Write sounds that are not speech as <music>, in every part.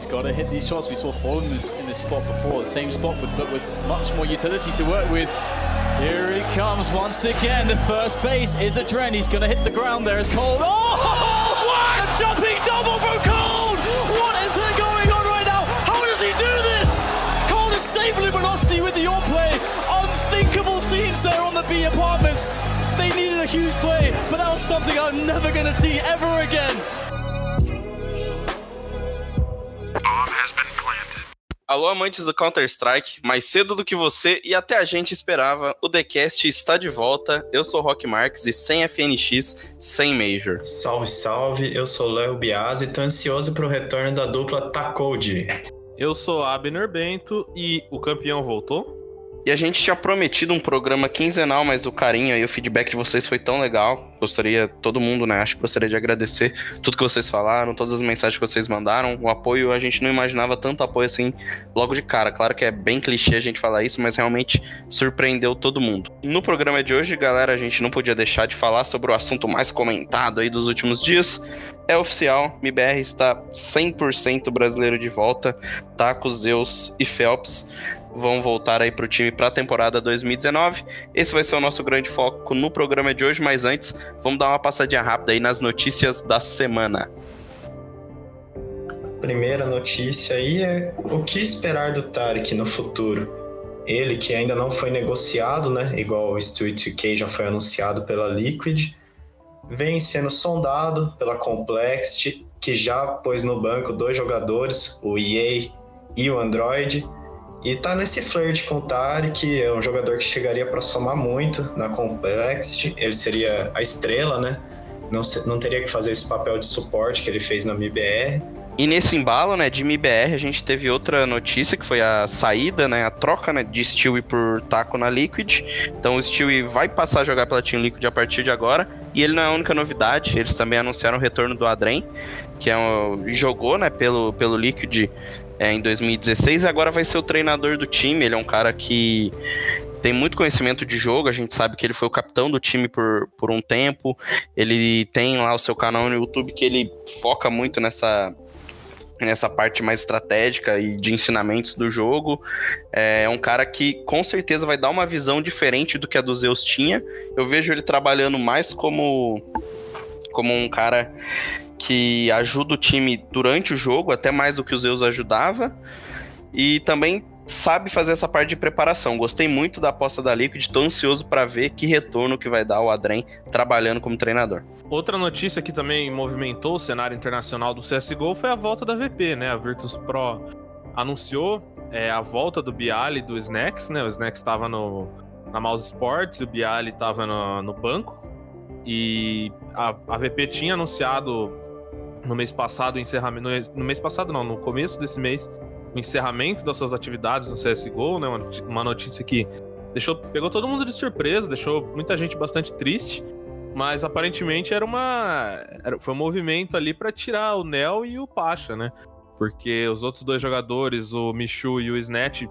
He's got to hit these shots. We saw Fallen in this, in this spot before, the same spot, but, but with much more utility to work with. Here he comes once again. The first base is a trend. He's going to hit the ground there as Cole. Oh, what? A jumping double from Cole! What is going on right now? How does he do this? Cole is save Luminosity with the all play. Unthinkable scenes there on the B apartments. They needed a huge play, but that was something I'm never going to see ever again. Alô, amantes do Counter-Strike, mais cedo do que você e até a gente esperava, o TheCast está de volta. Eu sou Rock Marques e sem FNX, sem Major. Salve, salve, eu sou Léo Biasi e tô ansioso pro retorno da dupla Tacode. Eu sou Abner Bento e o campeão voltou? E a gente tinha prometido um programa quinzenal, mas o carinho e o feedback de vocês foi tão legal. Gostaria, todo mundo, né? Acho que gostaria de agradecer tudo que vocês falaram, todas as mensagens que vocês mandaram. O apoio, a gente não imaginava tanto apoio assim logo de cara. Claro que é bem clichê a gente falar isso, mas realmente surpreendeu todo mundo. No programa de hoje, galera, a gente não podia deixar de falar sobre o assunto mais comentado aí dos últimos dias. É oficial, MBR está 100% brasileiro de volta, Taco, Zeus e Phelps vão voltar aí para o time para a temporada 2019. Esse vai ser o nosso grande foco no programa de hoje, mas antes, vamos dar uma passadinha rápida aí nas notícias da semana. Primeira notícia aí é o que esperar do Tarek no futuro. Ele que ainda não foi negociado, né? Igual o Street 2K já foi anunciado pela Liquid, vem sendo sondado pela Complexity, que já pôs no banco dois jogadores, o EA e o Android e tá nesse flirt com o que é um jogador que chegaria para somar muito na Complexity. Ele seria a estrela, né? Não, não teria que fazer esse papel de suporte que ele fez na MIBR. E nesse embalo, né, de MIBR, a gente teve outra notícia que foi a saída, né, a troca, né, de Stewie por Taco na Liquid. Então o Stewie vai passar a jogar pela Team Liquid a partir de agora. E ele não é a única novidade, eles também anunciaram o retorno do Adren, que é um, jogou, né, pelo, pelo Liquid é, em 2016 e agora vai ser o treinador do time. Ele é um cara que tem muito conhecimento de jogo, a gente sabe que ele foi o capitão do time por, por um tempo. Ele tem lá o seu canal no YouTube que ele foca muito nessa nessa parte mais estratégica e de ensinamentos do jogo. É um cara que com certeza vai dar uma visão diferente do que a do Zeus tinha. Eu vejo ele trabalhando mais como como um cara que ajuda o time durante o jogo, até mais do que o Zeus ajudava. E também sabe fazer essa parte de preparação. Gostei muito da aposta da Liquid, tô ansioso para ver que retorno que vai dar o Adrem trabalhando como treinador. Outra notícia que também movimentou o cenário internacional do CSGO foi a volta da VP, né? A Virtus Pro anunciou é, a volta do Bialy do Snacks, né? O Snacks estava no, na Mouse Sports o Bialy estava no, no banco. E a, a VP tinha anunciado no mês passado, o encerramento. No, mês passado, não, no começo desse mês, o encerramento das suas atividades no CSGO, né? Uma notícia que deixou, pegou todo mundo de surpresa, deixou muita gente bastante triste. Mas aparentemente era uma. Era, foi um movimento ali para tirar o Nel e o Pacha, né? Porque os outros dois jogadores, o Michu e o Snatch,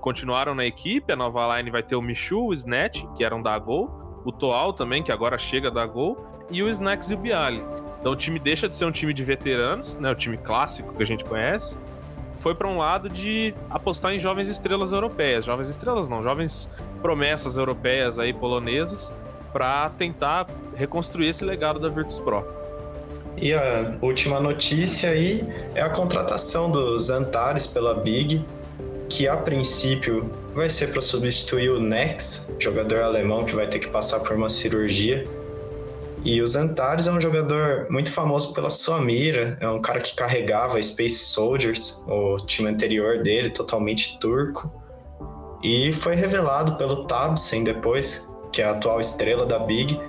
continuaram na equipe. A nova line vai ter o Michu, o Snatch, que eram da Gol, o Toal também, que agora chega da Gol, e o Snacks e o Bialy. Então o time deixa de ser um time de veteranos, né, o time clássico que a gente conhece, foi para um lado de apostar em jovens estrelas europeias, jovens estrelas não, jovens promessas europeias aí polonesas para tentar reconstruir esse legado da Virtus Pro. E a última notícia aí é a contratação dos Antares pela Big, que a princípio vai ser para substituir o Nex, jogador alemão que vai ter que passar por uma cirurgia e o Zantares é um jogador muito famoso pela sua mira, é um cara que carregava Space Soldiers, o time anterior dele, totalmente turco. E foi revelado pelo Tabsen depois, que é a atual estrela da Big,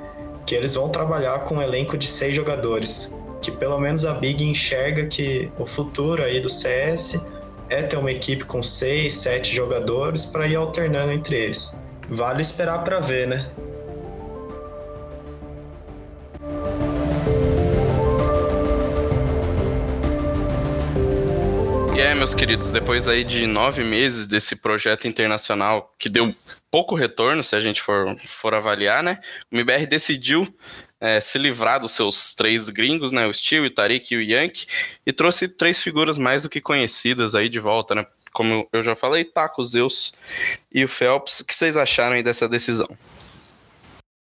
que eles vão trabalhar com um elenco de seis jogadores. Que pelo menos a Big enxerga que o futuro aí do CS é ter uma equipe com seis, sete jogadores para ir alternando entre eles. Vale esperar para ver, né? É, meus queridos, depois aí de nove meses desse projeto internacional que deu pouco retorno, se a gente for, for avaliar, né? O MBR decidiu é, se livrar dos seus três gringos, né? O Steel, o Tariq e o Yankee, e trouxe três figuras mais do que conhecidas aí de volta, né? Como eu já falei, Taco, Zeus e o Phelps. O que vocês acharam aí dessa decisão?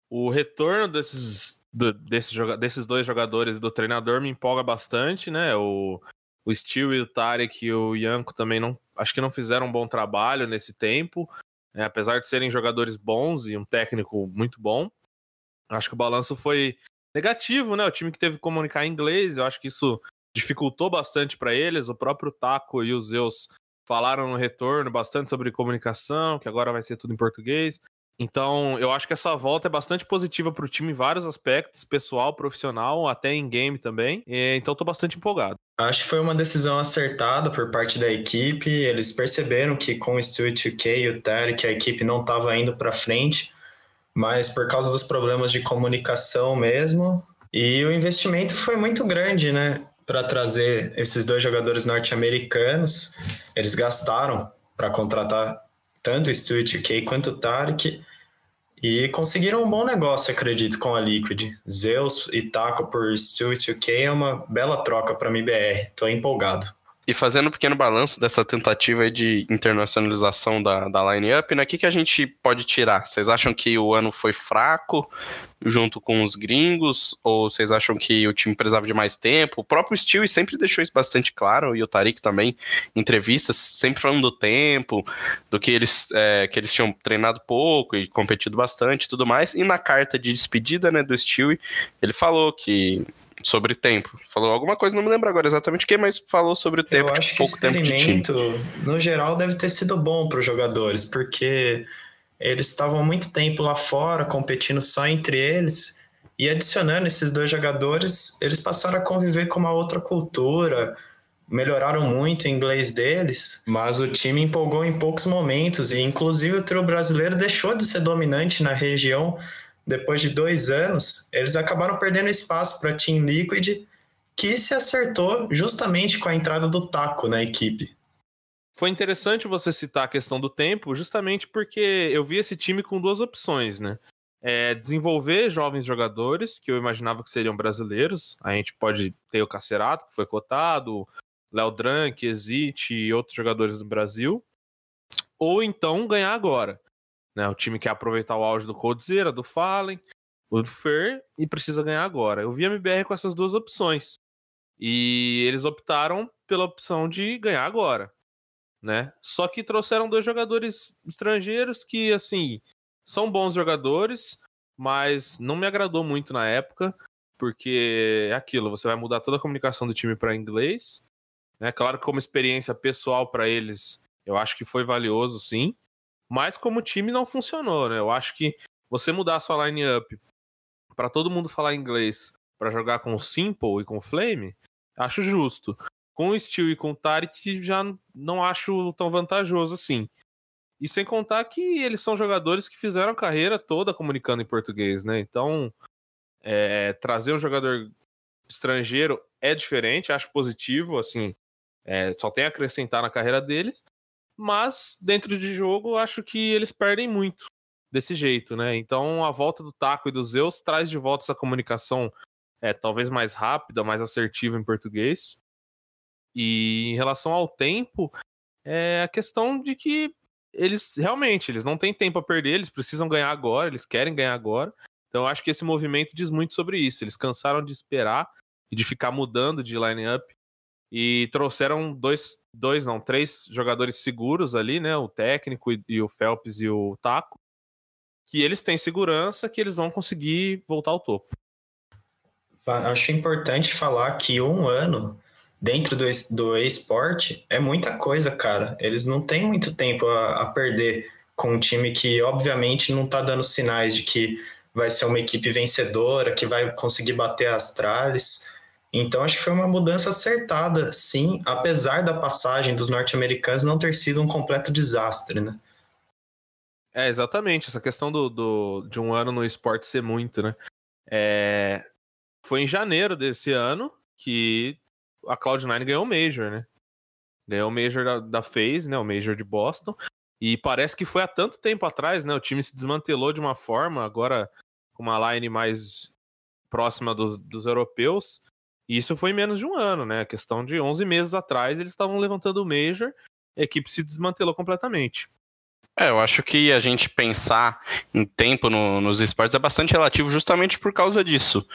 O retorno desses, do, desses, desses dois jogadores do treinador me empolga bastante, né? O, o Steel e o Tarek e o Yanko também não. Acho que não fizeram um bom trabalho nesse tempo. É, apesar de serem jogadores bons e um técnico muito bom. Acho que o balanço foi negativo, né? O time que teve que comunicar em inglês, eu acho que isso dificultou bastante para eles. O próprio Taco e os Zeus falaram no retorno bastante sobre comunicação, que agora vai ser tudo em português. Então, eu acho que essa volta é bastante positiva para o time em vários aspectos, pessoal, profissional, até em game também. E, então, estou bastante empolgado. Acho que foi uma decisão acertada por parte da equipe. Eles perceberam que com o Stuart 2K e o Tarek a equipe não estava indo para frente, mas por causa dos problemas de comunicação mesmo. E o investimento foi muito grande, né? Para trazer esses dois jogadores norte-americanos. Eles gastaram para contratar tanto o Stuart K quanto o Tarek, e conseguiram um bom negócio, acredito, com a Liquid. Zeus e Taco por Stuart K é uma bela troca para a MBR, tô empolgado. E fazendo um pequeno balanço dessa tentativa de internacionalização da, da line-up, né? O que, que a gente pode tirar? Vocês acham que o ano foi fraco junto com os gringos? Ou vocês acham que o time precisava de mais tempo? O próprio Stewie sempre deixou isso bastante claro, e o Tariq também, em entrevistas, sempre falando do tempo, do que eles, é, que eles tinham treinado pouco e competido bastante e tudo mais. E na carta de despedida né, do Stewie, ele falou que sobre tempo. Falou alguma coisa, não me lembro agora exatamente o que, mas falou sobre o tempo. Eu acho tipo, pouco que o experimento, no geral, deve ter sido bom para os jogadores, porque eles estavam muito tempo lá fora, competindo só entre eles, e adicionando esses dois jogadores, eles passaram a conviver com uma outra cultura, melhoraram muito o inglês deles, mas o time empolgou em poucos momentos, e inclusive o trio brasileiro deixou de ser dominante na região depois de dois anos, eles acabaram perdendo espaço para Team Liquid, que se acertou justamente com a entrada do Taco na equipe. Foi interessante você citar a questão do tempo, justamente porque eu vi esse time com duas opções, né? É desenvolver jovens jogadores, que eu imaginava que seriam brasileiros. A gente pode ter o Cacerato, que foi cotado, Léo Drank, Exit e outros jogadores do Brasil. Ou então ganhar agora. Né? O time quer aproveitar o auge do Coldzera, do Fallen, do Fer e precisa ganhar agora. Eu vi a MBR com essas duas opções. E eles optaram pela opção de ganhar agora. Né? Só que trouxeram dois jogadores estrangeiros que, assim, são bons jogadores, mas não me agradou muito na época, porque é aquilo, você vai mudar toda a comunicação do time para inglês. Né? Claro que como experiência pessoal para eles, eu acho que foi valioso, sim. Mas como time não funcionou, né? Eu acho que você mudar a sua line-up para todo mundo falar inglês para jogar com Simple e com Flame, acho justo. Com o Steel e com o Tarik já não acho tão vantajoso assim. E sem contar que eles são jogadores que fizeram a carreira toda comunicando em português, né? Então, é, trazer um jogador estrangeiro é diferente, acho positivo, assim, é, só tem a acrescentar na carreira deles mas dentro de jogo acho que eles perdem muito desse jeito, né? Então a volta do Taco e do Zeus traz de volta essa comunicação é, talvez mais rápida, mais assertiva em português. E em relação ao tempo, é a questão de que eles realmente eles não têm tempo a perder, eles precisam ganhar agora, eles querem ganhar agora. Então acho que esse movimento diz muito sobre isso. Eles cansaram de esperar e de ficar mudando de line-up e trouxeram dois, dois não, três jogadores seguros ali, né? O técnico e, e o Phelps e o Taco, que eles têm segurança que eles vão conseguir voltar ao topo. Acho importante falar que um ano dentro do, do esporte é muita coisa, cara. Eles não têm muito tempo a, a perder com um time que, obviamente, não está dando sinais de que vai ser uma equipe vencedora, que vai conseguir bater as tralhas. Então, acho que foi uma mudança acertada, sim, apesar da passagem dos norte-americanos não ter sido um completo desastre, né? É, exatamente. Essa questão do, do de um ano no esporte ser muito, né? É, foi em janeiro desse ano que a Cloud9 ganhou o Major, né? Ganhou o Major da, da FaZe, né? O Major de Boston. E parece que foi há tanto tempo atrás, né? O time se desmantelou de uma forma, agora com uma line mais próxima dos, dos europeus. E isso foi em menos de um ano, né? A questão de 11 meses atrás, eles estavam levantando o Major, a equipe se desmantelou completamente. É, eu acho que a gente pensar em tempo no, nos esportes é bastante relativo justamente por causa disso.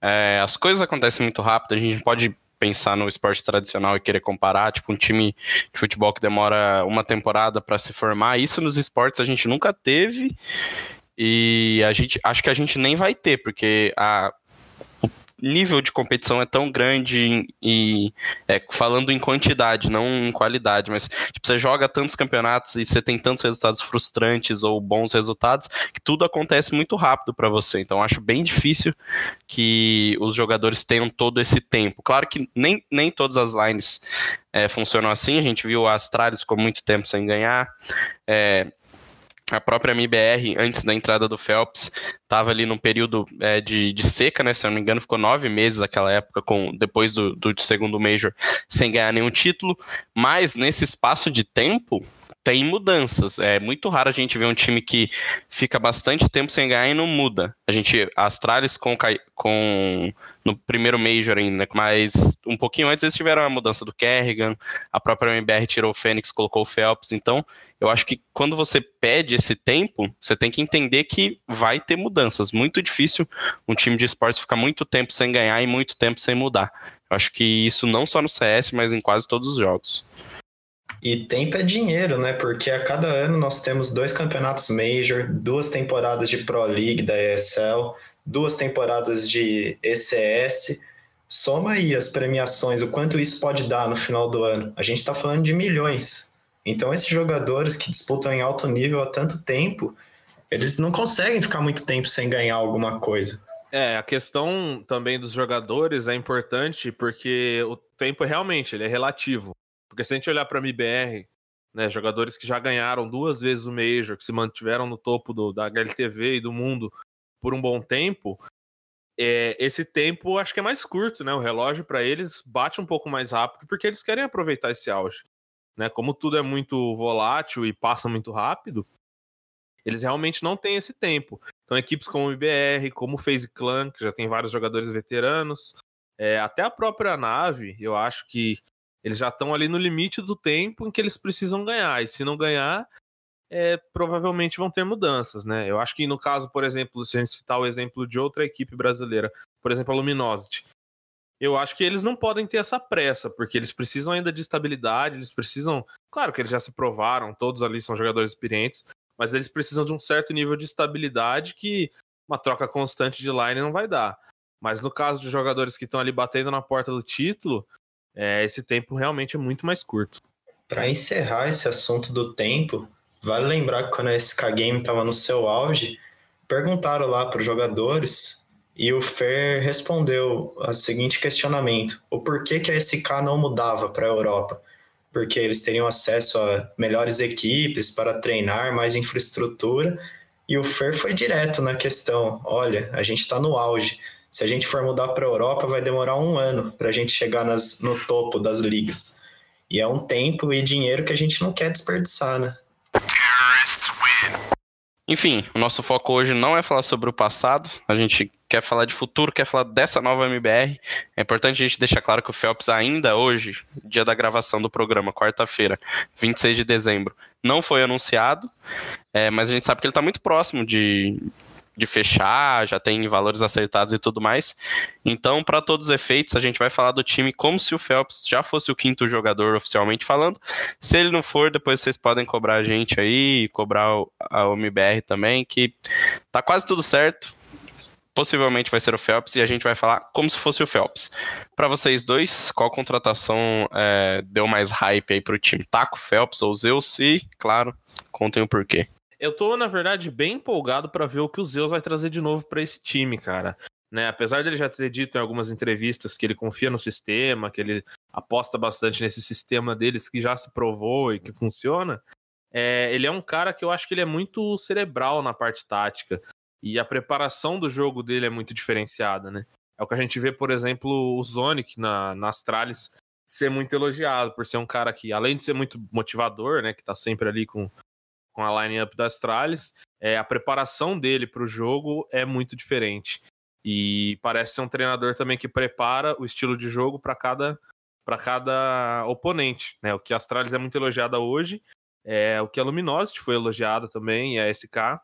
É, as coisas acontecem muito rápido, a gente pode pensar no esporte tradicional e querer comparar, tipo um time de futebol que demora uma temporada para se formar. Isso nos esportes a gente nunca teve e a gente acho que a gente nem vai ter, porque a nível de competição é tão grande e é, falando em quantidade, não em qualidade, mas tipo, você joga tantos campeonatos e você tem tantos resultados frustrantes ou bons resultados que tudo acontece muito rápido para você. Então acho bem difícil que os jogadores tenham todo esse tempo. Claro que nem, nem todas as lines é, funcionam assim. A gente viu a Astralis com muito tempo sem ganhar. É, a própria MBR, antes da entrada do Phelps, estava ali num período é, de, de, seca, né? Se eu não me engano, ficou nove meses naquela época, com depois do, do segundo Major, sem ganhar nenhum título. Mas nesse espaço de tempo, tem mudanças. É muito raro a gente ver um time que fica bastante tempo sem ganhar e não muda. A gente, Astralis com, com no primeiro Major ainda, né? mas um pouquinho antes eles tiveram a mudança do Kerrigan, a própria MBR tirou o Fênix, colocou o Phelps, então eu acho que quando você pede esse tempo, você tem que entender que vai ter mudanças. Muito difícil um time de esportes ficar muito tempo sem ganhar e muito tempo sem mudar. Eu acho que isso não só no CS, mas em quase todos os jogos. E tempo é dinheiro, né? Porque a cada ano nós temos dois campeonatos Major, duas temporadas de Pro League da ESL, duas temporadas de ECS. Soma aí as premiações, o quanto isso pode dar no final do ano. A gente está falando de milhões. Então, esses jogadores que disputam em alto nível há tanto tempo, eles não conseguem ficar muito tempo sem ganhar alguma coisa. É, a questão também dos jogadores é importante porque o tempo realmente ele é relativo. Porque se a gente olhar para a MBR, né, jogadores que já ganharam duas vezes o Major, que se mantiveram no topo do, da HLTV e do mundo por um bom tempo, é, esse tempo acho que é mais curto, né? O relógio para eles bate um pouco mais rápido porque eles querem aproveitar esse auge. Né? Como tudo é muito volátil e passa muito rápido, eles realmente não têm esse tempo. Então, equipes como o IBR, como o FaZe Clan, que já tem vários jogadores veteranos, é, até a própria nave, eu acho que eles já estão ali no limite do tempo em que eles precisam ganhar. E se não ganhar, é, provavelmente vão ter mudanças, né? Eu acho que no caso, por exemplo, se a gente citar o exemplo de outra equipe brasileira, por exemplo, a Luminosity, eu acho que eles não podem ter essa pressa, porque eles precisam ainda de estabilidade, eles precisam. Claro que eles já se provaram, todos ali são jogadores experientes, mas eles precisam de um certo nível de estabilidade que uma troca constante de line não vai dar. Mas no caso de jogadores que estão ali batendo na porta do título, é, esse tempo realmente é muito mais curto. Para encerrar esse assunto do tempo, vale lembrar que quando a SK Game estava no seu auge, perguntaram lá para os jogadores e o Fer respondeu o seguinte questionamento: o porquê que a SK não mudava para a Europa? Porque eles teriam acesso a melhores equipes para treinar, mais infraestrutura. E o Fer foi direto na questão: olha, a gente está no auge. Se a gente for mudar para a Europa, vai demorar um ano para a gente chegar nas, no topo das ligas. E é um tempo e dinheiro que a gente não quer desperdiçar, né? Enfim, o nosso foco hoje não é falar sobre o passado, a gente quer falar de futuro, quer falar dessa nova MBR. É importante a gente deixar claro que o Phelps ainda hoje, dia da gravação do programa, quarta-feira, 26 de dezembro, não foi anunciado, é, mas a gente sabe que ele está muito próximo de, de fechar, já tem valores acertados e tudo mais. Então, para todos os efeitos, a gente vai falar do time como se o Phelps já fosse o quinto jogador oficialmente falando. Se ele não for, depois vocês podem cobrar a gente aí, cobrar a OMBR também, que tá quase tudo certo. Possivelmente vai ser o Phelps e a gente vai falar como se fosse o Phelps. Para vocês dois, qual contratação é, deu mais hype aí pro time? Taco, Phelps ou Zeus? E, claro, contem o porquê. Eu tô, na verdade, bem empolgado para ver o que o Zeus vai trazer de novo para esse time, cara. Né? Apesar dele já ter dito em algumas entrevistas que ele confia no sistema, que ele aposta bastante nesse sistema deles que já se provou e que funciona, é, ele é um cara que eu acho que ele é muito cerebral na parte tática. E a preparação do jogo dele é muito diferenciada, né? É o que a gente vê, por exemplo, o Zonic na, na Astralis ser muito elogiado, por ser um cara que, além de ser muito motivador, né? Que tá sempre ali com, com a line-up da Astralis, é, a preparação dele para o jogo é muito diferente. E parece ser um treinador também que prepara o estilo de jogo para cada para cada oponente, né? O que a Astralis é muito elogiada hoje, é o que a Luminosity foi elogiada também, e a SK,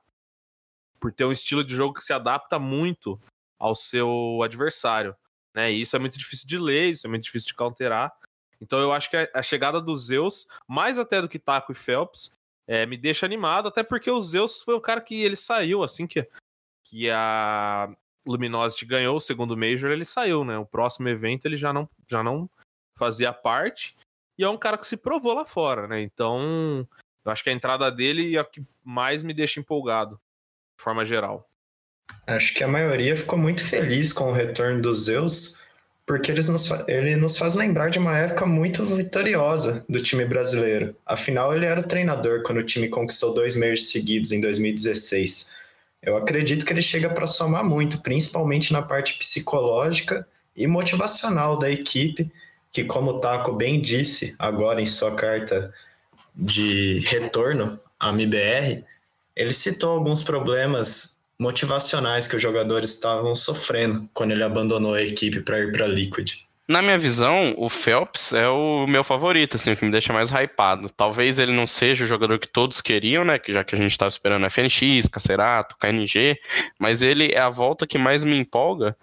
por ter um estilo de jogo que se adapta muito ao seu adversário, né? E isso é muito difícil de ler, isso é muito difícil de counterar. Então eu acho que a chegada dos Zeus, mais até do que Taco e Phelps, é, me deixa animado, até porque o Zeus foi um cara que ele saiu assim que, que a Luminosity ganhou o segundo Major, ele saiu, né? O próximo evento ele já não, já não fazia parte. E é um cara que se provou lá fora, né? Então, eu acho que a entrada dele é o que mais me deixa empolgado, de forma geral. Acho que a maioria ficou muito feliz com o retorno dos Zeus, porque eles nos, ele nos faz lembrar de uma época muito vitoriosa do time brasileiro. Afinal, ele era o treinador quando o time conquistou dois meses seguidos em 2016. Eu acredito que ele chega para somar muito, principalmente na parte psicológica e motivacional da equipe, que, como o Taco bem disse agora em sua carta de retorno à MBR, ele citou alguns problemas motivacionais que os jogadores estavam sofrendo quando ele abandonou a equipe para ir para a Liquid. Na minha visão, o Phelps é o meu favorito, assim, o que me deixa mais hypado. Talvez ele não seja o jogador que todos queriam, né? Já que a gente estava esperando FNX, Cacerato, KNG, mas ele é a volta que mais me empolga,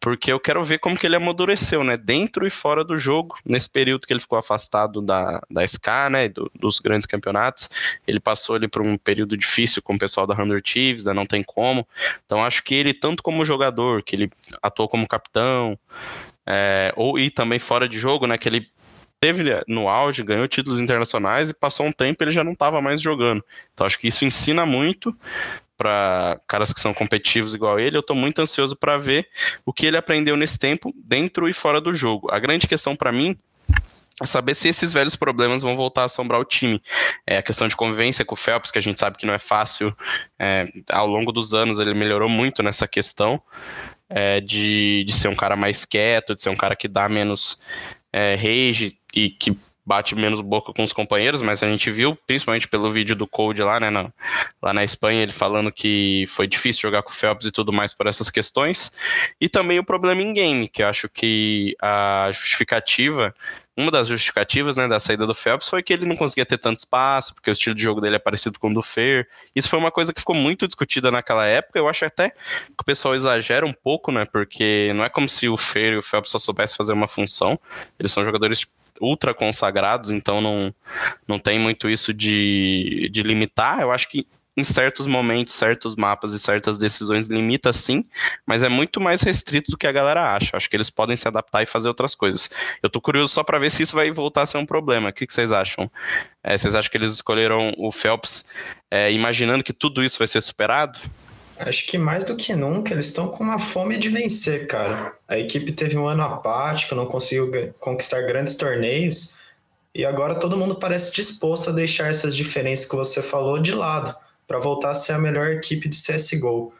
porque eu quero ver como que ele amadureceu, né? Dentro e fora do jogo, nesse período que ele ficou afastado da, da SK, né? Do, dos grandes campeonatos. Ele passou ali por um período difícil com o pessoal da Hunter Chiefs, da Não Tem Como. Então acho que ele, tanto como jogador, que ele atuou como capitão, é, ou e também fora de jogo, né? Que ele teve no auge, ganhou títulos internacionais e passou um tempo ele já não estava mais jogando. Então acho que isso ensina muito para caras que são competitivos igual ele. Eu estou muito ansioso para ver o que ele aprendeu nesse tempo dentro e fora do jogo. A grande questão para mim é saber se esses velhos problemas vão voltar a assombrar o time. É a questão de convivência com o Phelps, que a gente sabe que não é fácil. É, ao longo dos anos ele melhorou muito nessa questão é, de, de ser um cara mais quieto, de ser um cara que dá menos é, rage e que bate menos boca com os companheiros, mas a gente viu, principalmente pelo vídeo do Code lá, né, na, lá na Espanha, ele falando que foi difícil jogar com o Phelps e tudo mais por essas questões. E também o problema em game, que eu acho que a justificativa uma das justificativas né, da saída do Phelps foi que ele não conseguia ter tanto espaço, porque o estilo de jogo dele é parecido com o do Fer. Isso foi uma coisa que ficou muito discutida naquela época. Eu acho até que o pessoal exagera um pouco, né? Porque não é como se o Fer e o Phelps só soubessem fazer uma função. Eles são jogadores ultra consagrados, então não, não tem muito isso de, de limitar. Eu acho que em certos momentos, certos mapas e certas decisões limita sim, mas é muito mais restrito do que a galera acha. Acho que eles podem se adaptar e fazer outras coisas. Eu tô curioso só para ver se isso vai voltar a ser um problema. O que, que vocês acham? É, vocês acham que eles escolheram o Phelps é, imaginando que tudo isso vai ser superado? Acho que mais do que nunca eles estão com uma fome de vencer, cara. A equipe teve um ano apático, não conseguiu conquistar grandes torneios, e agora todo mundo parece disposto a deixar essas diferenças que você falou de lado para voltar a ser a melhor equipe de CSGO.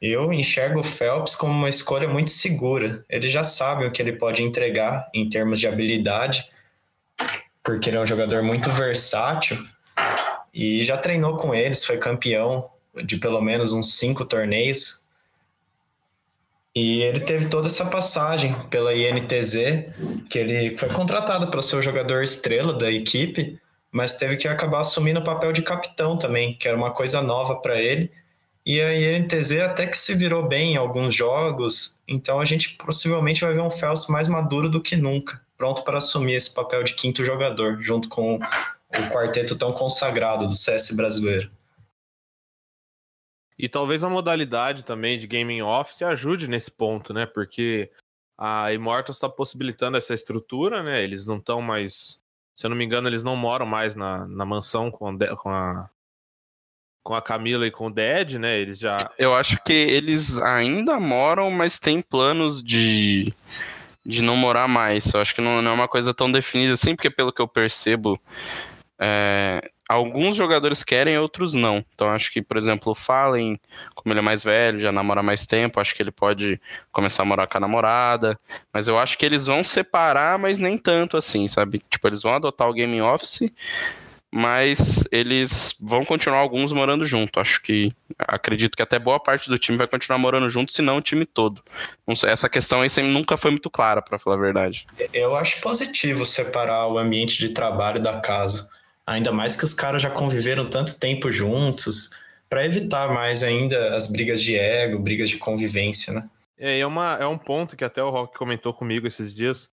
Eu enxergo o Phelps como uma escolha muito segura. Ele já sabe o que ele pode entregar em termos de habilidade, porque ele é um jogador muito versátil e já treinou com eles, foi campeão de pelo menos uns cinco torneios. E ele teve toda essa passagem pela INTZ, que ele foi contratado para ser o jogador estrela da equipe, mas teve que acabar assumindo o papel de capitão também, que era uma coisa nova para ele. E a INTZ até que se virou bem em alguns jogos, então a gente possivelmente vai ver um Felso mais maduro do que nunca, pronto para assumir esse papel de quinto jogador, junto com o quarteto tão consagrado do CS brasileiro. E talvez a modalidade também de gaming office ajude nesse ponto, né? Porque a Immortals está possibilitando essa estrutura, né? Eles não estão mais se eu não me engano, eles não moram mais na, na mansão com, com a com a Camila e com o Ded, né? Eles já. Eu acho que eles ainda moram, mas tem planos de, de não morar mais. Eu acho que não, não é uma coisa tão definida assim, porque pelo que eu percebo, é, alguns jogadores querem, outros não. Então acho que, por exemplo, o Fallen, como ele é mais velho, já namora mais tempo, acho que ele pode começar a morar com a namorada. Mas eu acho que eles vão separar, mas nem tanto assim, sabe? Tipo, eles vão adotar o Game Office, mas eles vão continuar alguns morando junto. Acho que acredito que até boa parte do time vai continuar morando junto, se não o time todo. Essa questão aí nunca foi muito clara, para falar a verdade. Eu acho positivo separar o ambiente de trabalho da casa. Ainda mais que os caras já conviveram tanto tempo juntos, para evitar mais ainda as brigas de ego, brigas de convivência, né? É, é, uma, é um ponto que até o Rock comentou comigo esses dias,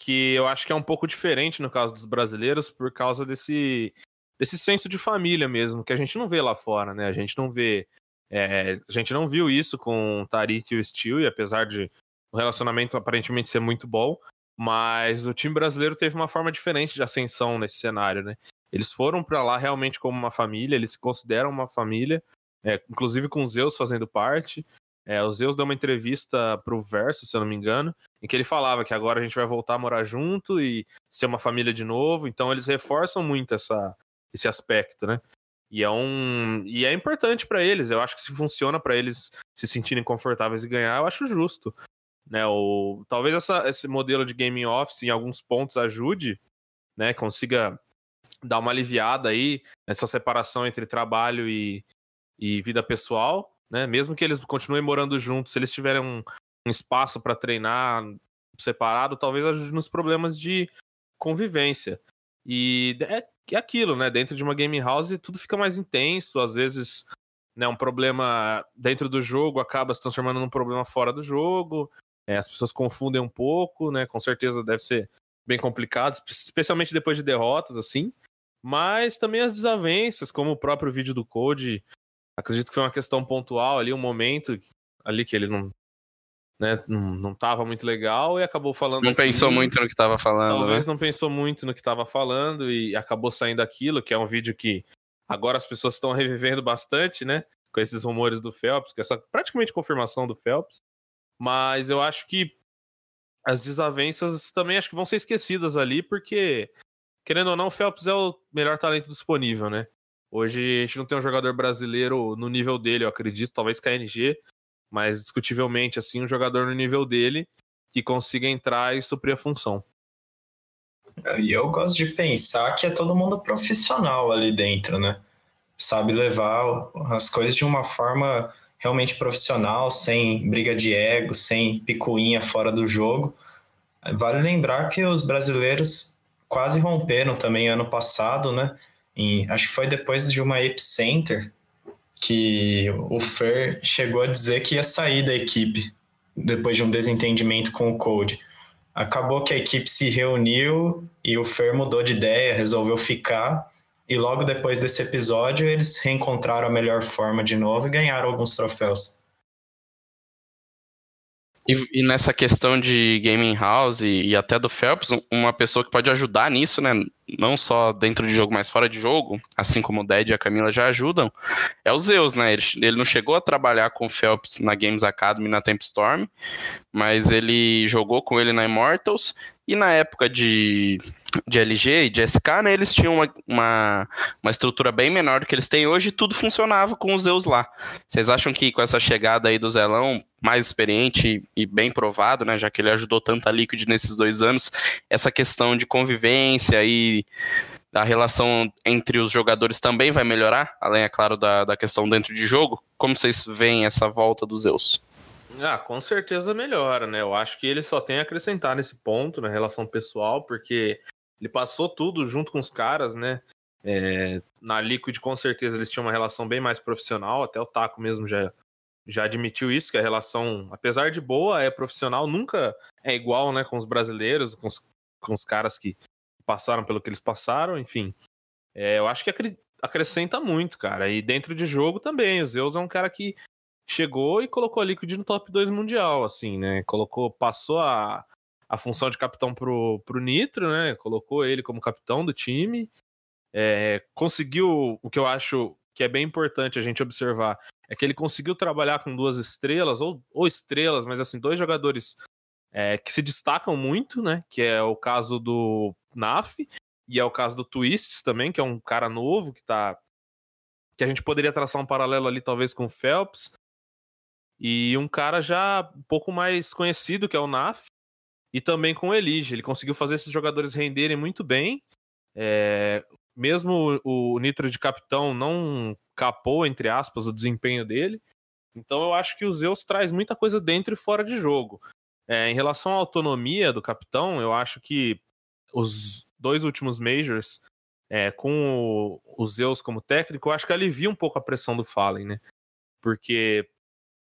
que eu acho que é um pouco diferente no caso dos brasileiros por causa desse, desse senso de família mesmo, que a gente não vê lá fora, né? A gente não vê. É, a gente não viu isso com o Tarik e o Steel, e apesar de o relacionamento aparentemente ser muito bom, mas o time brasileiro teve uma forma diferente de ascensão nesse cenário, né? Eles foram para lá realmente como uma família, eles se consideram uma família, é, inclusive com os Zeus fazendo parte. É, o Zeus deu uma entrevista pro Verso, se eu não me engano, em que ele falava que agora a gente vai voltar a morar junto e ser uma família de novo. Então eles reforçam muito essa, esse aspecto, né? E é um e é importante para eles. Eu acho que se funciona para eles se sentirem confortáveis e ganhar, eu acho justo, né? O talvez essa, esse modelo de gaming office em alguns pontos ajude, né? Consiga dar uma aliviada aí nessa separação entre trabalho e, e vida pessoal, né? Mesmo que eles continuem morando juntos, se eles tiverem um, um espaço para treinar separado, talvez ajude nos problemas de convivência. E é, é aquilo, né? Dentro de uma game house tudo fica mais intenso, às vezes né, um problema dentro do jogo acaba se transformando num problema fora do jogo. É, as pessoas confundem um pouco, né? Com certeza deve ser bem complicado, especialmente depois de derrotas, assim. Mas também as desavenças, como o próprio vídeo do Code acredito que foi uma questão pontual ali, um momento ali que ele não, né, não, não tava muito legal e acabou falando. Não pensou muito no que tava falando. Talvez né? não pensou muito no que tava falando e acabou saindo aquilo, que é um vídeo que agora as pessoas estão <laughs> revivendo bastante, né? Com esses rumores do Phelps, que é essa praticamente confirmação do Phelps. Mas eu acho que as desavenças também acho que vão ser esquecidas ali, porque, querendo ou não, o Phelps é o melhor talento disponível, né? Hoje a gente não tem um jogador brasileiro no nível dele, eu acredito, talvez KNG, mas discutivelmente assim, um jogador no nível dele que consiga entrar e suprir a função. E eu gosto de pensar que é todo mundo profissional ali dentro, né? Sabe levar as coisas de uma forma realmente profissional, sem briga de ego, sem picuinha fora do jogo. Vale lembrar que os brasileiros quase romperam também ano passado, né? Acho que foi depois de uma Epicenter que o Fer chegou a dizer que ia sair da equipe depois de um desentendimento com o Code. Acabou que a equipe se reuniu e o Fer mudou de ideia, resolveu ficar. E logo depois desse episódio, eles reencontraram a melhor forma de novo e ganharam alguns troféus. E, e, nessa questão de gaming house e, e, até do Phelps, uma pessoa que pode ajudar nisso, né? Não só dentro de jogo, mas fora de jogo, assim como o Dead e a Camila já ajudam, é o Zeus, né? Ele, ele não chegou a trabalhar com o Phelps na Games Academy na Tempestorm, mas ele jogou com ele na Immortals e na época de, de LG e de SK, né, eles tinham uma, uma, uma, estrutura bem menor do que eles têm hoje e tudo funcionava com os Zeus lá. Vocês acham que com essa chegada aí do Zelão, mais experiente e bem provado, né, já que ele ajudou tanto a Liquid nesses dois anos, essa questão de convivência e a relação entre os jogadores também vai melhorar, além, é claro, da, da questão dentro de jogo? Como vocês veem essa volta dos Zeus? Ah, com certeza melhora, né? Eu acho que ele só tem a acrescentar nesse ponto, na relação pessoal, porque ele passou tudo junto com os caras, né? É, na Liquid, com certeza, eles tinham uma relação bem mais profissional, até o Taco mesmo já, já admitiu isso, que a relação, apesar de boa, é profissional, nunca é igual, né, com os brasileiros, com os, com os caras que passaram pelo que eles passaram, enfim. É, eu acho que acrescenta muito, cara. E dentro de jogo também, o Zeus é um cara que chegou e colocou a Liquid no top 2 mundial, assim, né? Colocou, passou a, a função de capitão pro, pro Nitro, né? Colocou ele como capitão do time. É, conseguiu o que eu acho que é bem importante a gente observar é que ele conseguiu trabalhar com duas estrelas ou, ou estrelas, mas assim dois jogadores é, que se destacam muito, né? Que é o caso do Naf e é o caso do Twists também, que é um cara novo que tá que a gente poderia traçar um paralelo ali talvez com o Phelps, e um cara já um pouco mais conhecido, que é o Naf, e também com o Elige. Ele conseguiu fazer esses jogadores renderem muito bem. É, mesmo o, Nitro de capitão não capou, entre aspas, o desempenho dele. Então eu acho que o Zeus traz muita coisa dentro e fora de jogo. É, em relação à autonomia do capitão, eu acho que os dois últimos Majors, é, com o, o, Zeus como técnico, eu acho que alivia um pouco a pressão do Fallen, né? Porque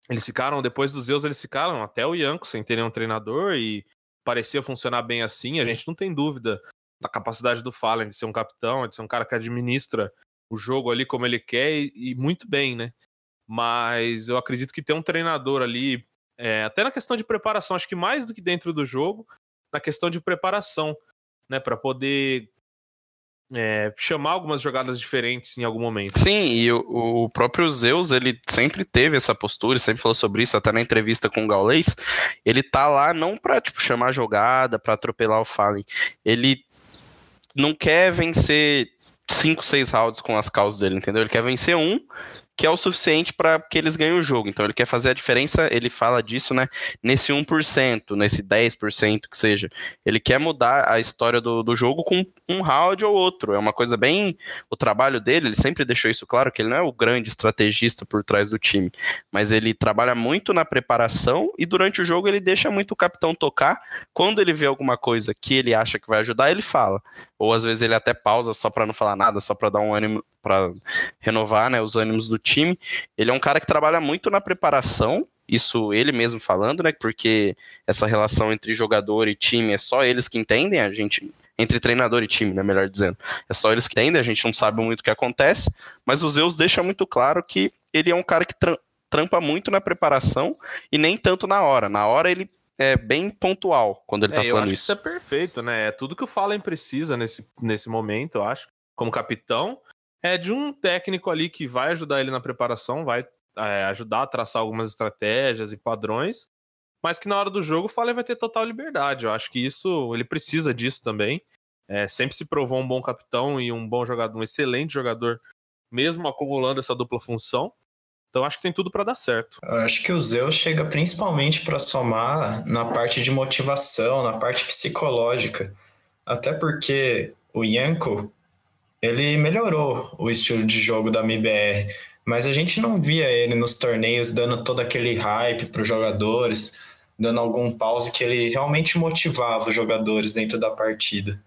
eles ficaram, depois do Zeus, eles ficaram até o Yanko sem ter nenhum treinador e parecia funcionar bem assim. A gente não tem dúvida da capacidade do Fallen de ser um capitão, de ser um cara que administra o jogo ali como ele quer e, e muito bem, né? Mas eu acredito que ter um treinador ali, é, até na questão de preparação, acho que mais do que dentro do jogo, na questão de preparação, né? Para poder é, chamar algumas jogadas diferentes em algum momento. Sim, e o, o, próprio Zeus, ele sempre teve essa postura, sempre falou sobre isso, até na entrevista com o Gaulês. Ele tá lá não pra, tipo, chamar jogada, para atropelar o Fallen. Ele não quer vencer 5, 6 rounds com as causas dele, entendeu? Ele quer vencer um que é o suficiente para que eles ganhem o jogo. Então ele quer fazer a diferença, ele fala disso, né? Nesse 1%, nesse 10% que seja. Ele quer mudar a história do, do jogo com um round ou outro. É uma coisa bem. O trabalho dele, ele sempre deixou isso claro, que ele não é o grande estrategista por trás do time. Mas ele trabalha muito na preparação e durante o jogo ele deixa muito o capitão tocar. Quando ele vê alguma coisa que ele acha que vai ajudar, ele fala. Ou às vezes ele até pausa só para não falar nada, só para dar um ânimo, para renovar né, os ânimos do time. Ele é um cara que trabalha muito na preparação, isso ele mesmo falando, né? Porque essa relação entre jogador e time é só eles que entendem, a gente. Entre treinador e time, né? Melhor dizendo. É só eles que entendem, a gente não sabe muito o que acontece, mas o Zeus deixa muito claro que ele é um cara que trampa muito na preparação e nem tanto na hora. Na hora ele é bem pontual quando ele é, tá falando isso. isso é perfeito, né? É tudo que o Fallen precisa nesse, nesse momento, eu acho, como capitão é de um técnico ali que vai ajudar ele na preparação, vai é, ajudar a traçar algumas estratégias e padrões, mas que na hora do jogo o Fallen vai ter total liberdade. Eu acho que isso ele precisa disso também. É, sempre se provou um bom capitão e um bom jogador, um excelente jogador, mesmo acumulando essa dupla função. Então acho que tem tudo para dar certo. Eu acho que o Zeus chega principalmente para somar na parte de motivação, na parte psicológica. Até porque o Yanko, ele melhorou o estilo de jogo da MBR, mas a gente não via ele nos torneios dando todo aquele hype para os jogadores, dando algum pause que ele realmente motivava os jogadores dentro da partida.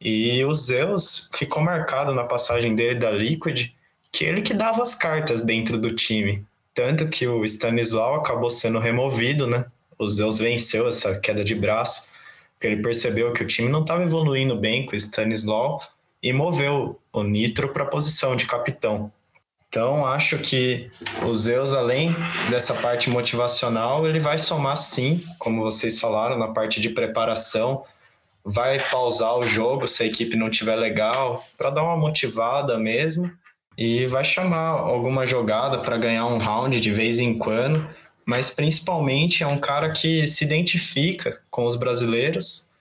E o Zeus ficou marcado na passagem dele da Liquid que ele que dava as cartas dentro do time. Tanto que o Stanislau acabou sendo removido, né? O Zeus venceu essa queda de braço, porque ele percebeu que o time não estava evoluindo bem com o Stanislau e moveu o Nitro para a posição de capitão. Então, acho que o Zeus, além dessa parte motivacional, ele vai somar sim, como vocês falaram, na parte de preparação, vai pausar o jogo se a equipe não tiver legal, para dar uma motivada mesmo, e vai chamar alguma jogada para ganhar um round de vez em quando, mas principalmente é um cara que se identifica com os brasileiros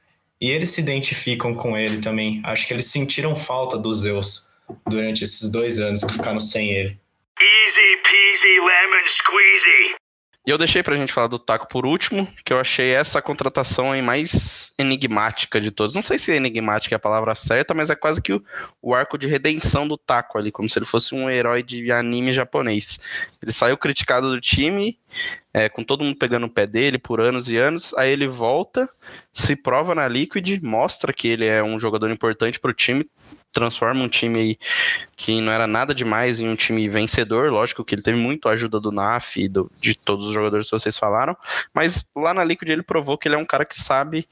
e eles se identificam com ele também. Acho que eles sentiram falta do Zeus durante esses dois anos que ficaram sem ele. Easy peasy lemon squeezy. E eu deixei pra gente falar do Taco por último, que eu achei essa contratação aí mais enigmática de todos. Não sei se enigmática é a palavra certa, mas é quase que o, o arco de redenção do Taco ali, como se ele fosse um herói de anime japonês. Ele saiu criticado do time, é, com todo mundo pegando o pé dele por anos e anos, aí ele volta, se prova na Liquid, mostra que ele é um jogador importante pro time, transforma um time que não era nada demais em um time vencedor. Lógico que ele teve muito a ajuda do NAF e do, de todos os jogadores que vocês falaram, mas lá na Liquid ele provou que ele é um cara que sabe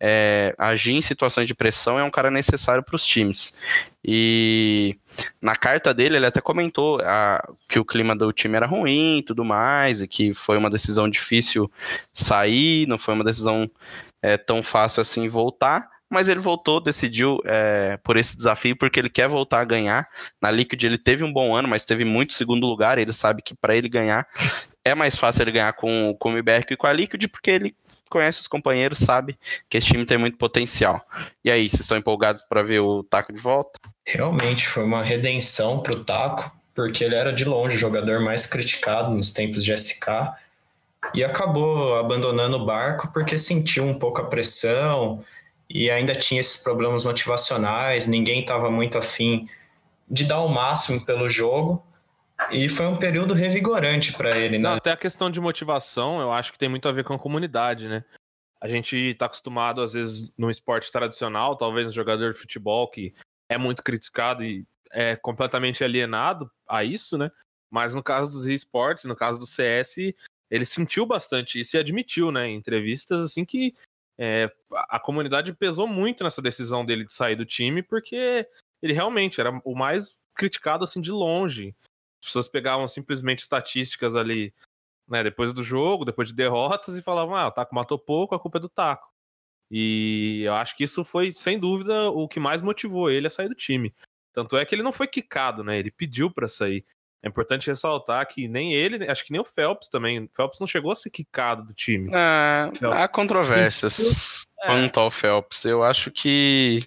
é, agir em situações de pressão, é um cara necessário para os times. E na carta dele, ele até comentou a, que o clima do time era ruim e tudo mais, e que foi uma decisão difícil sair, não foi uma decisão é, tão fácil assim voltar mas ele voltou, decidiu é, por esse desafio, porque ele quer voltar a ganhar. Na Liquid ele teve um bom ano, mas teve muito segundo lugar. Ele sabe que para ele ganhar é mais fácil ele ganhar com, com o Iberco e com a Liquid, porque ele conhece os companheiros, sabe que esse time tem muito potencial. E aí, vocês estão empolgados para ver o Taco de volta? Realmente foi uma redenção para o Taco, porque ele era de longe o jogador mais criticado nos tempos de SK e acabou abandonando o barco porque sentiu um pouco a pressão e ainda tinha esses problemas motivacionais, ninguém estava muito afim de dar o máximo pelo jogo. E foi um período revigorante para ele, né? Não, até a questão de motivação, eu acho que tem muito a ver com a comunidade, né? A gente está acostumado, às vezes, no esporte tradicional, talvez no jogador de futebol, que é muito criticado e é completamente alienado a isso, né? Mas no caso dos esportes, no caso do CS, ele sentiu bastante isso e admitiu, né, em entrevistas, assim, que é, a comunidade pesou muito nessa decisão dele de sair do time, porque ele realmente era o mais criticado, assim, de longe. As pessoas pegavam simplesmente estatísticas ali, né, depois do jogo, depois de derrotas, e falavam, ah, o Taco matou pouco, a culpa é do Taco. E eu acho que isso foi, sem dúvida, o que mais motivou ele a sair do time. Tanto é que ele não foi quicado, né? Ele pediu para sair. É importante ressaltar que nem ele, acho que nem o Phelps também. O Phelps não chegou a ser quicado do time. Ah, há controvérsias é. quanto ao Phelps. Eu acho que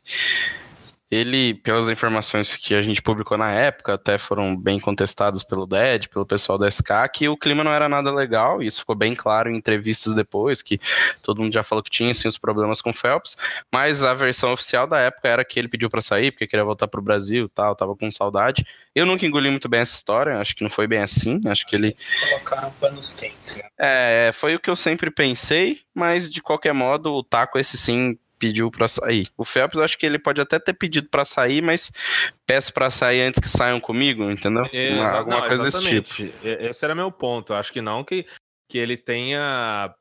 ele, pelas informações que a gente publicou na época, até foram bem contestadas pelo DED, pelo pessoal da SK, que o clima não era nada legal, e isso ficou bem claro em entrevistas depois, que todo mundo já falou que tinha assim, os problemas com o Phelps, mas a versão oficial da época era que ele pediu para sair, porque queria voltar pro Brasil tal, tava com saudade. Eu nunca engoli muito bem essa história, acho que não foi bem assim, acho que ele... Colocaram panos quentes, né? É, foi o que eu sempre pensei, mas de qualquer modo, o taco esse sim pediu para sair. O Phelps, acho que ele pode até ter pedido para sair, mas peço para sair antes que saiam comigo, entendeu? Uma, alguma não, coisa desse tipo. Esse era meu ponto. Eu acho que não que, que ele tenha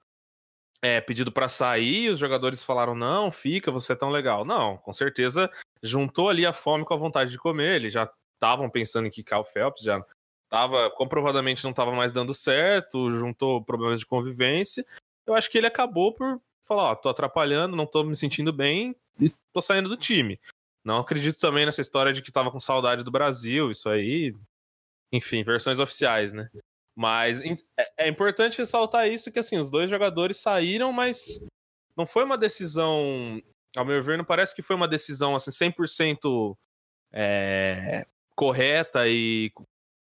é, pedido para sair e os jogadores falaram: não, fica, você é tão legal. Não, com certeza juntou ali a fome com a vontade de comer. Eles já estavam pensando em quicar o Phelps, já tava, comprovadamente não estava mais dando certo, juntou problemas de convivência. Eu acho que ele acabou por falar, ó, tô atrapalhando, não tô me sentindo bem e tô saindo do time. Não acredito também nessa história de que tava com saudade do Brasil, isso aí. Enfim, versões oficiais, né? Mas é, é importante ressaltar isso que assim, os dois jogadores saíram, mas não foi uma decisão, ao meu ver, não parece que foi uma decisão assim 100% é, correta e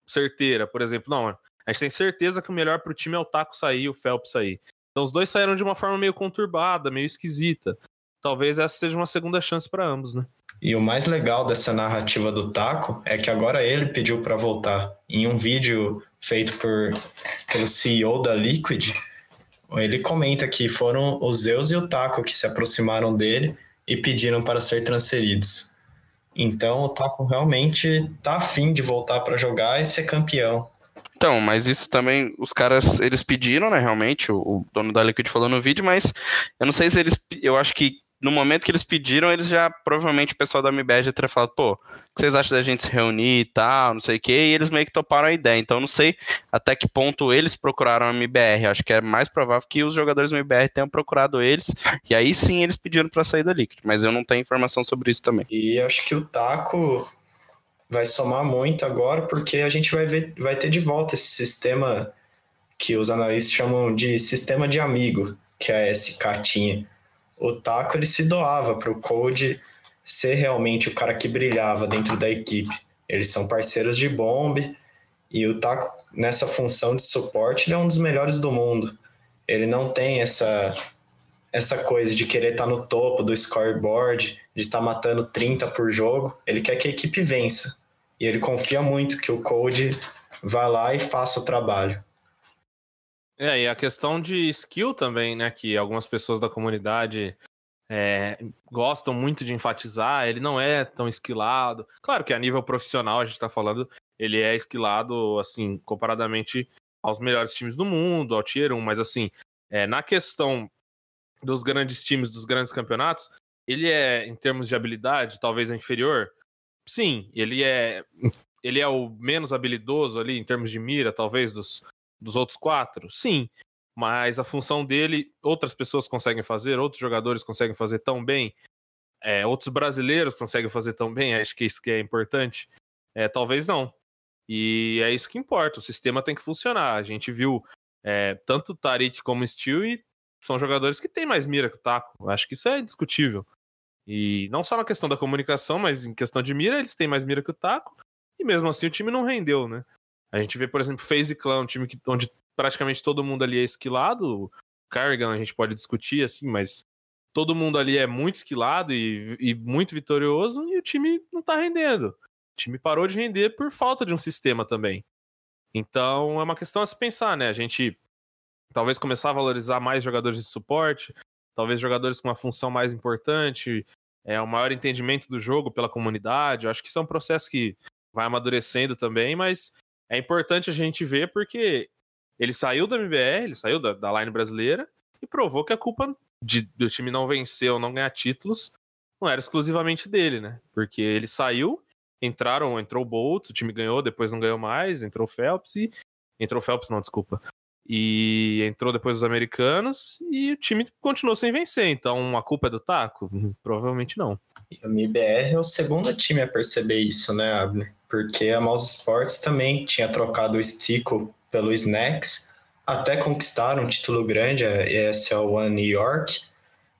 certeira, por exemplo, não, a gente tem certeza que o melhor pro time é o Taco sair, o Phelps sair. Então os dois saíram de uma forma meio conturbada, meio esquisita. Talvez essa seja uma segunda chance para ambos, né? E o mais legal dessa narrativa do Taco é que agora ele pediu para voltar. Em um vídeo feito por pelo CEO da Liquid, ele comenta que foram os Zeus e o Taco que se aproximaram dele e pediram para ser transferidos. Então o Taco realmente tá afim de voltar para jogar e ser campeão. Então, mas isso também, os caras, eles pediram, né, realmente, o, o, dono da Liquid falou no vídeo, mas eu não sei se eles, eu acho que no momento que eles pediram, eles já, provavelmente o pessoal da MBR já teria falado, pô, o que vocês acham da gente se reunir e tal, não sei o quê, e eles meio que toparam a ideia, então não sei até que ponto eles procuraram a MBR, acho que é mais provável que os jogadores da MBR tenham procurado eles, e aí sim eles pediram para sair da Liquid, mas eu não tenho informação sobre isso também. E acho que o Taco vai somar muito agora, porque a gente vai, ver, vai ter de volta esse sistema que os analistas chamam de sistema de amigo, que a SK tinha. O Taco ele se doava para o Code ser realmente o cara que brilhava dentro da equipe. Eles são parceiros de bomb e o Taco, nessa função de suporte, ele é um dos melhores do mundo. Ele não tem essa essa coisa de querer estar tá no topo do scoreboard, de estar tá matando 30 por jogo. Ele quer que a equipe vença e ele confia muito que o Code vá lá e faça o trabalho. É, e a questão de skill também, né? Que algumas pessoas da comunidade é, gostam muito de enfatizar, ele não é tão esquilado. Claro que a nível profissional, a gente tá falando, ele é esquilado, assim, comparadamente aos melhores times do mundo, ao Tier 1, mas assim, é, na questão dos grandes times, dos grandes campeonatos, ele é, em termos de habilidade, talvez é inferior, sim, ele é ele é o menos habilidoso ali em termos de mira, talvez, dos, dos outros quatro? Sim. Mas a função dele, outras pessoas conseguem fazer, outros jogadores conseguem fazer tão bem, é, outros brasileiros conseguem fazer tão bem, acho que isso que é importante. É, talvez não. E é isso que importa, o sistema tem que funcionar. A gente viu é, tanto Tarik como Stewie são jogadores que têm mais mira que o Taco. Acho que isso é indiscutível. E não só na questão da comunicação, mas em questão de mira, eles têm mais mira que o Taco. E mesmo assim o time não rendeu, né? A gente vê, por exemplo, FaZe Clan, um time que, onde praticamente todo mundo ali é esquilado. O Carrigan a gente pode discutir, assim, mas todo mundo ali é muito esquilado e, e muito vitorioso e o time não tá rendendo. O time parou de render por falta de um sistema também. Então é uma questão a se pensar, né? A gente talvez começar a valorizar mais jogadores de suporte, talvez jogadores com uma função mais importante, é um maior entendimento do jogo pela comunidade. Eu acho que isso é um processo que vai amadurecendo também, mas é importante a gente ver porque ele saiu da MBR, ele saiu da, da line brasileira e provou que a culpa de, do time não vencer ou não ganhar títulos não era exclusivamente dele, né? Porque ele saiu, entraram, entrou o Bolt, o time ganhou, depois não ganhou mais, entrou o Phelps e. Entrou o Phelps, não, desculpa. E entrou depois os americanos e o time continuou sem vencer. Então a culpa é do Taco? Provavelmente não. A MBR é o segundo time a perceber isso, né, Abner? Porque a Mouse Sports também tinha trocado o Stico pelo Snacks até conquistaram um título grande, a ESL One New York,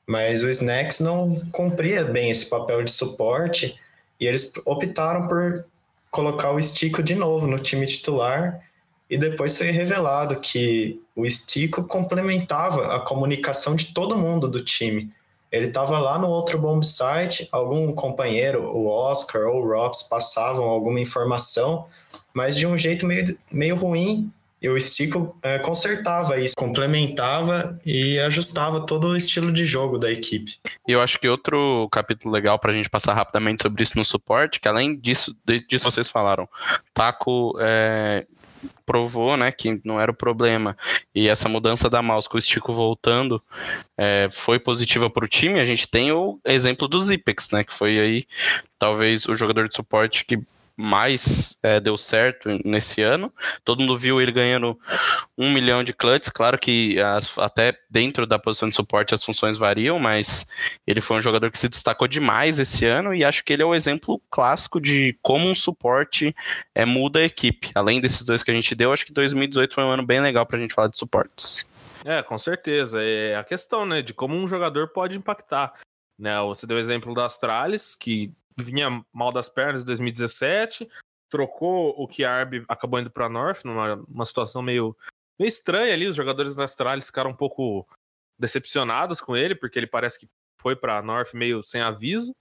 mas o Snacks não cumpria bem esse papel de suporte e eles optaram por colocar o Stico de novo no time titular e depois foi revelado que o Stico complementava a comunicação de todo mundo do time. Ele estava lá no outro bomb site, algum companheiro, o Oscar ou o Robs, passavam alguma informação, mas de um jeito meio, meio ruim e o Stico é, consertava isso, complementava e ajustava todo o estilo de jogo da equipe. E eu acho que outro capítulo legal para a gente passar rapidamente sobre isso no suporte, que além disso, disso vocês falaram, Taco é, provou né, que não era o problema. E essa mudança da mouse com o Stico voltando é, foi positiva para o time. A gente tem o exemplo do Zipex, né, que foi aí talvez o jogador de suporte que mais é, deu certo nesse ano. Todo mundo viu ele ganhando um milhão de clutches. Claro que as, até dentro da posição de suporte as funções variam, mas ele foi um jogador que se destacou demais esse ano e acho que ele é o exemplo clássico de como um suporte é, muda a equipe. Além desses dois que a gente deu, acho que 2018 foi um ano bem legal para a gente falar de suportes. É, com certeza. É a questão, né, de como um jogador pode impactar. Né, você deu o exemplo da Astralis, que vinha mal das pernas em 2017, trocou o Kiarb, acabou indo para North, numa situação meio, meio estranha ali. Os jogadores da Astralis ficaram um pouco decepcionados com ele, porque ele parece que foi para North meio sem aviso.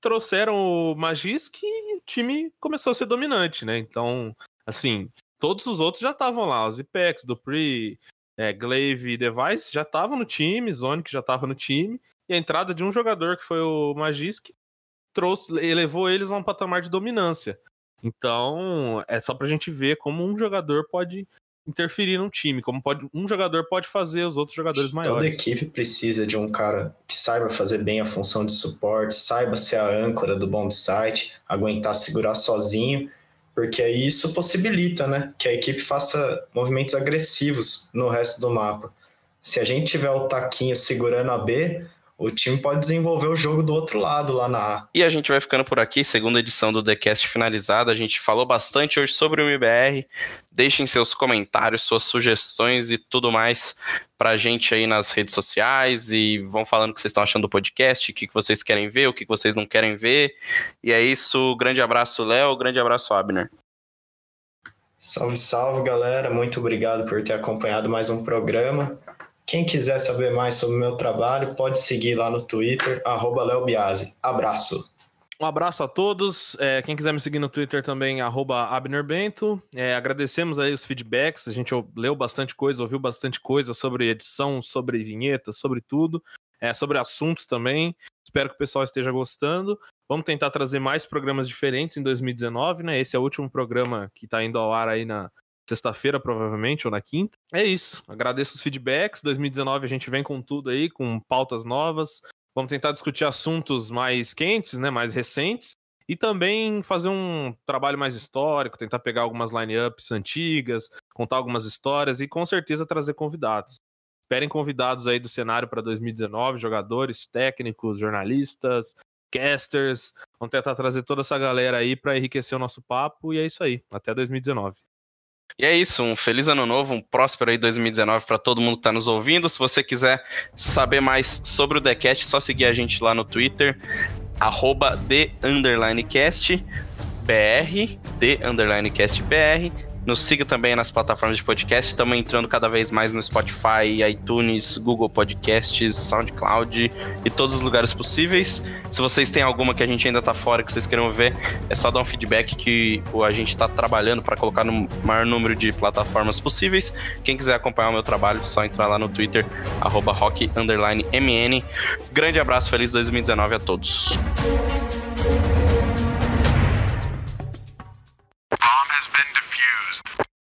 Trouxeram o Magisk e o time começou a ser dominante, né? Então, assim, todos os outros já estavam lá, os Ipex, Dupri, é, Glaive e Device já estavam no time, Zonic já estava no time, e a entrada de um jogador que foi o Magisk trouxe, elevou eles a um patamar de dominância. Então, é só pra gente ver como um jogador pode interferir num time, como pode, um jogador pode fazer os outros jogadores maiores. Toda equipe precisa de um cara que saiba fazer bem a função de suporte, saiba ser a âncora do bomb site, aguentar segurar sozinho, porque aí isso possibilita, né, que a equipe faça movimentos agressivos no resto do mapa. Se a gente tiver o taquinho segurando a B, o time pode desenvolver o jogo do outro lado lá na A. E a gente vai ficando por aqui, segunda edição do TheCast finalizada. A gente falou bastante hoje sobre o MBR. Deixem seus comentários, suas sugestões e tudo mais pra gente aí nas redes sociais e vão falando o que vocês estão achando do podcast, o que vocês querem ver, o que vocês não querem ver. E é isso, grande abraço, Léo, grande abraço, Abner. Salve, salve, galera. Muito obrigado por ter acompanhado mais um programa. Quem quiser saber mais sobre o meu trabalho, pode seguir lá no Twitter, arroba Biasi. Abraço! Um abraço a todos. É, quem quiser me seguir no Twitter também, arroba AbnerBento. É, agradecemos aí os feedbacks. A gente leu bastante coisa, ouviu bastante coisa sobre edição, sobre vinheta, sobre tudo. É, sobre assuntos também. Espero que o pessoal esteja gostando. Vamos tentar trazer mais programas diferentes em 2019, né? Esse é o último programa que está indo ao ar aí na, sexta-feira, provavelmente, ou na quinta. É isso. Agradeço os feedbacks. 2019 a gente vem com tudo aí, com pautas novas. Vamos tentar discutir assuntos mais quentes, né? Mais recentes. E também fazer um trabalho mais histórico, tentar pegar algumas line-ups antigas, contar algumas histórias e com certeza trazer convidados. Esperem convidados aí do cenário para 2019, jogadores, técnicos, jornalistas, casters. Vamos tentar trazer toda essa galera aí para enriquecer o nosso papo e é isso aí. Até 2019. E é isso, um feliz ano novo, um próspero aí 2019 para todo mundo que está nos ouvindo. Se você quiser saber mais sobre o TheCast, é só seguir a gente lá no Twitter, arroba The Underline. Nos siga também nas plataformas de podcast. Estamos entrando cada vez mais no Spotify, iTunes, Google Podcasts, SoundCloud e todos os lugares possíveis. Se vocês têm alguma que a gente ainda tá fora que vocês queiram ver, é só dar um feedback que a gente está trabalhando para colocar no maior número de plataformas possíveis. Quem quiser acompanhar o meu trabalho, é só entrar lá no Twitter, rock_mn. Grande abraço, feliz 2019 a todos. Has been.